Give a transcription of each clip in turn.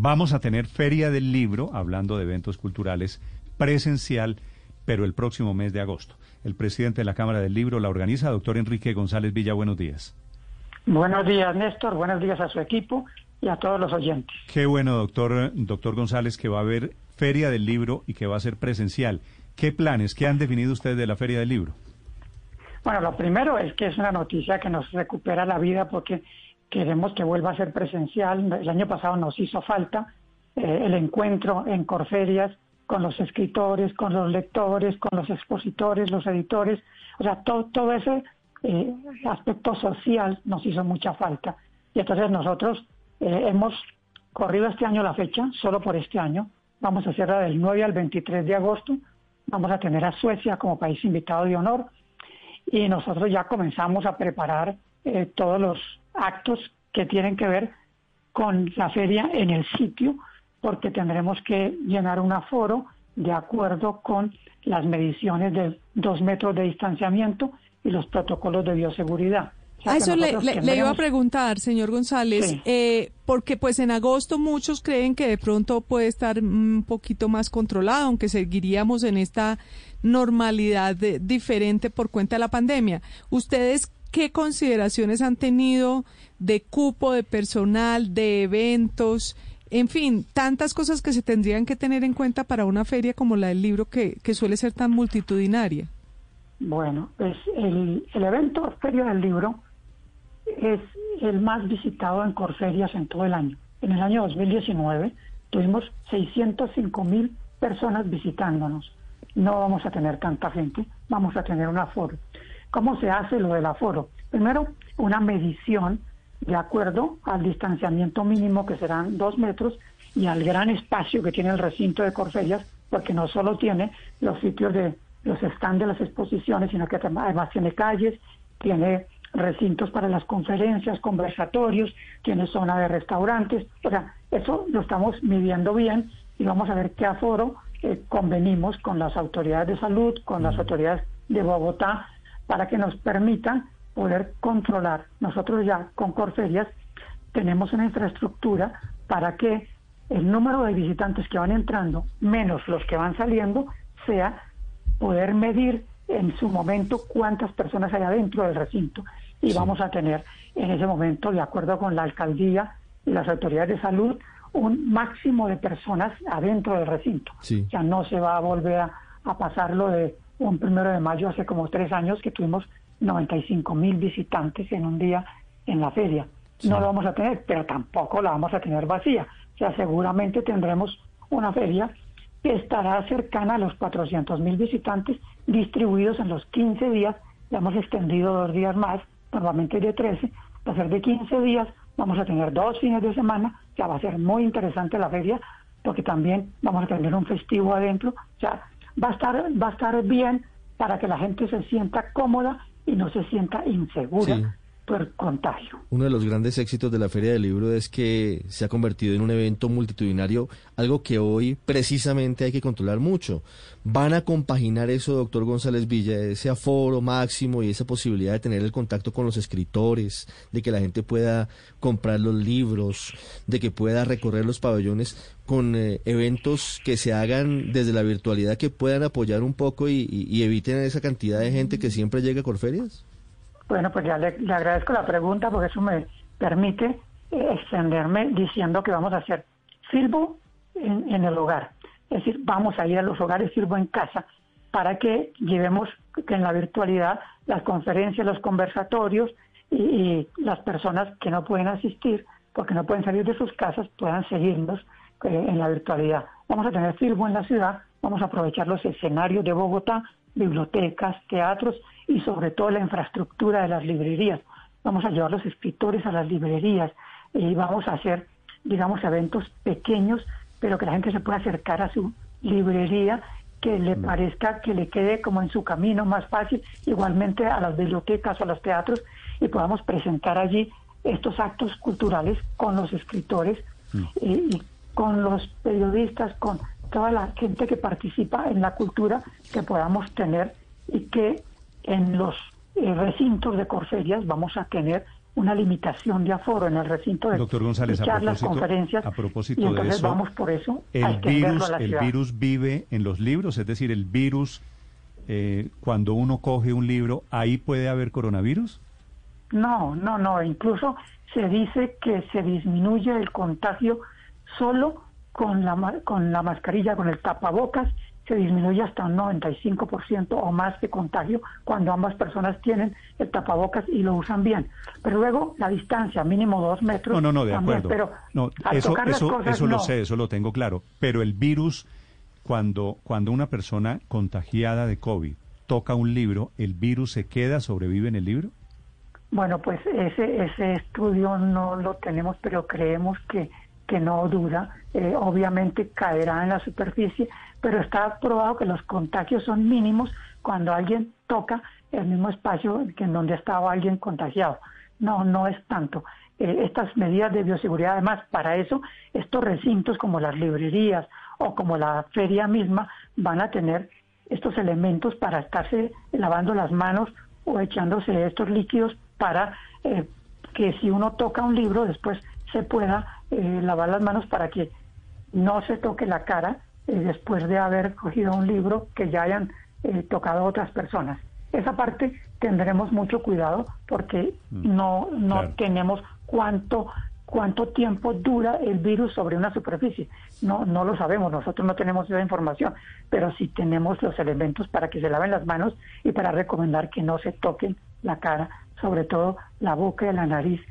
Vamos a tener Feria del Libro, hablando de eventos culturales, presencial, pero el próximo mes de agosto. El presidente de la Cámara del Libro la organiza, doctor Enrique González Villa. Buenos días. Buenos días, Néstor. Buenos días a su equipo y a todos los oyentes. Qué bueno, doctor, doctor González, que va a haber Feria del Libro y que va a ser presencial. ¿Qué planes, qué han definido ustedes de la Feria del Libro? Bueno, lo primero es que es una noticia que nos recupera la vida porque queremos que vuelva a ser presencial. El año pasado nos hizo falta eh, el encuentro en Corferias con los escritores, con los lectores, con los expositores, los editores. O sea, todo, todo ese eh, aspecto social nos hizo mucha falta. Y entonces nosotros eh, hemos corrido este año la fecha, solo por este año. Vamos a hacerla del 9 al 23 de agosto. Vamos a tener a Suecia como país invitado de honor. Y nosotros ya comenzamos a preparar eh, todos los actos que tienen que ver con la feria en el sitio, porque tendremos que llenar un aforo de acuerdo con las mediciones de dos metros de distanciamiento y los protocolos de bioseguridad. a eso le, iba a preguntar, señor González, eh, porque pues en agosto muchos creen que de pronto puede estar un poquito más controlado, aunque seguiríamos en esta normalidad diferente por cuenta de la pandemia. ¿Ustedes qué consideraciones han tenido de cupo, de personal, de eventos? En fin, tantas cosas que se tendrían que tener en cuenta para una feria como la del libro que, que suele ser tan multitudinaria. Bueno, pues el, el evento Feria del Libro es el más visitado en Corferias en todo el año. En el año 2019 tuvimos 605 mil personas visitándonos. No vamos a tener tanta gente, vamos a tener un aforo. ¿Cómo se hace lo del aforo? Primero, una medición de acuerdo al distanciamiento mínimo que serán dos metros y al gran espacio que tiene el recinto de Corferias, porque no solo tiene los sitios de los stands de las exposiciones, sino que además tiene calles, tiene recintos para las conferencias, conversatorios, tiene zona de restaurantes, o sea, eso lo estamos midiendo bien y vamos a ver qué aforo eh, convenimos con las autoridades de salud, con las autoridades de Bogotá, para que nos permitan poder controlar. Nosotros ya con Corferias tenemos una infraestructura para que el número de visitantes que van entrando menos los que van saliendo sea poder medir en su momento cuántas personas hay adentro del recinto y vamos a tener en ese momento, de acuerdo con la alcaldía y las autoridades de salud, un máximo de personas adentro del recinto. Ya no se va a volver a, a pasarlo de un primero de mayo hace como tres años que tuvimos 95 mil visitantes en un día en la feria. No lo vamos a tener, pero tampoco la vamos a tener vacía. O sea, seguramente tendremos una feria que estará cercana a los 400 mil visitantes distribuidos en los 15 días. Ya hemos extendido dos días más, normalmente de 13, va a ser de 15 días. Vamos a tener dos fines de semana, ya va a ser muy interesante la feria, porque también vamos a tener un festivo adentro. O sea, va a estar, va a estar bien para que la gente se sienta cómoda y no se sienta insegura por contagio. Uno de los grandes éxitos de la Feria del Libro es que se ha convertido en un evento multitudinario, algo que hoy precisamente hay que controlar mucho. ¿Van a compaginar eso, doctor González Villa, ese aforo máximo y esa posibilidad de tener el contacto con los escritores, de que la gente pueda comprar los libros, de que pueda recorrer los pabellones con eh, eventos que se hagan desde la virtualidad que puedan apoyar un poco y, y eviten esa cantidad de gente que siempre llega a Corferias? Bueno, pues ya le, agradezco la pregunta porque eso me permite eh, extenderme diciendo que vamos a hacer silbo en, el hogar. Es decir, vamos a ir a los hogares silbo en casa para que llevemos que en la virtualidad las conferencias, los conversatorios y, las personas que no pueden asistir porque no pueden salir de sus casas puedan seguirnos eh, en la virtualidad. Vamos a tener silbo en la ciudad, vamos a aprovechar los escenarios de Bogotá, bibliotecas, teatros y sobre todo la infraestructura de las librerías. Vamos a llevar los escritores a las librerías y vamos a hacer digamos, eventos pequeños, pero que la gente se pueda acercar a su librería, que le mm. parezca que le quede como en su camino más fácil, igualmente a las bibliotecas o a los teatros, y podamos presentar allí estos actos culturales con los escritores mm. y con los periodistas, con toda la gente que participa en la cultura que podamos tener y que en los eh, recintos de Corserias vamos a tener una limitación de aforo en el recinto de, Doctor González, charlas, conferencias. A propósito y entonces de eso, vamos por eso el virus, el virus vive en los libros, es decir, el virus eh, cuando uno coge un libro, ahí puede haber coronavirus. No, no, no. Incluso se dice que se disminuye el contagio solo con la con la mascarilla, con el tapabocas se disminuye hasta un 95% o más de contagio cuando ambas personas tienen el tapabocas y lo usan bien. Pero luego la distancia, mínimo dos metros. No, no, no, de acuerdo. Pero no, eso, eso, eso lo sé, eso lo tengo claro. Pero el virus, cuando, cuando una persona contagiada de COVID toca un libro, ¿el virus se queda, sobrevive en el libro? Bueno, pues ese, ese estudio no lo tenemos, pero creemos que, que no duda. Eh, obviamente caerá en la superficie, pero está probado que los contagios son mínimos cuando alguien toca el mismo espacio que en donde estaba alguien contagiado. No, no es tanto. Eh, estas medidas de bioseguridad, además, para eso, estos recintos como las librerías o como la feria misma van a tener estos elementos para estarse lavando las manos o echándose estos líquidos para eh, que si uno toca un libro después se pueda eh, lavar las manos para que no se toque la cara eh, después de haber cogido un libro que ya hayan eh, tocado otras personas. Esa parte tendremos mucho cuidado porque mm, no, no tenemos cuánto cuánto tiempo dura el virus sobre una superficie. No, no lo sabemos, nosotros no tenemos esa información, pero sí tenemos los elementos para que se laven las manos y para recomendar que no se toquen la cara, sobre todo la boca y la nariz,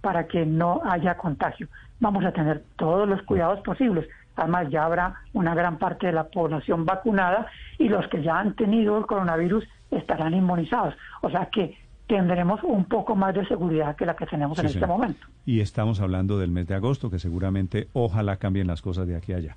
para que no haya contagio. Vamos a tener todos los cuidados posibles, Además, ya habrá una gran parte de la población vacunada y los que ya han tenido el coronavirus estarán inmunizados. O sea que tendremos un poco más de seguridad que la que tenemos en este momento. Y estamos hablando del mes de agosto, que seguramente ojalá cambien las cosas de aquí a allá.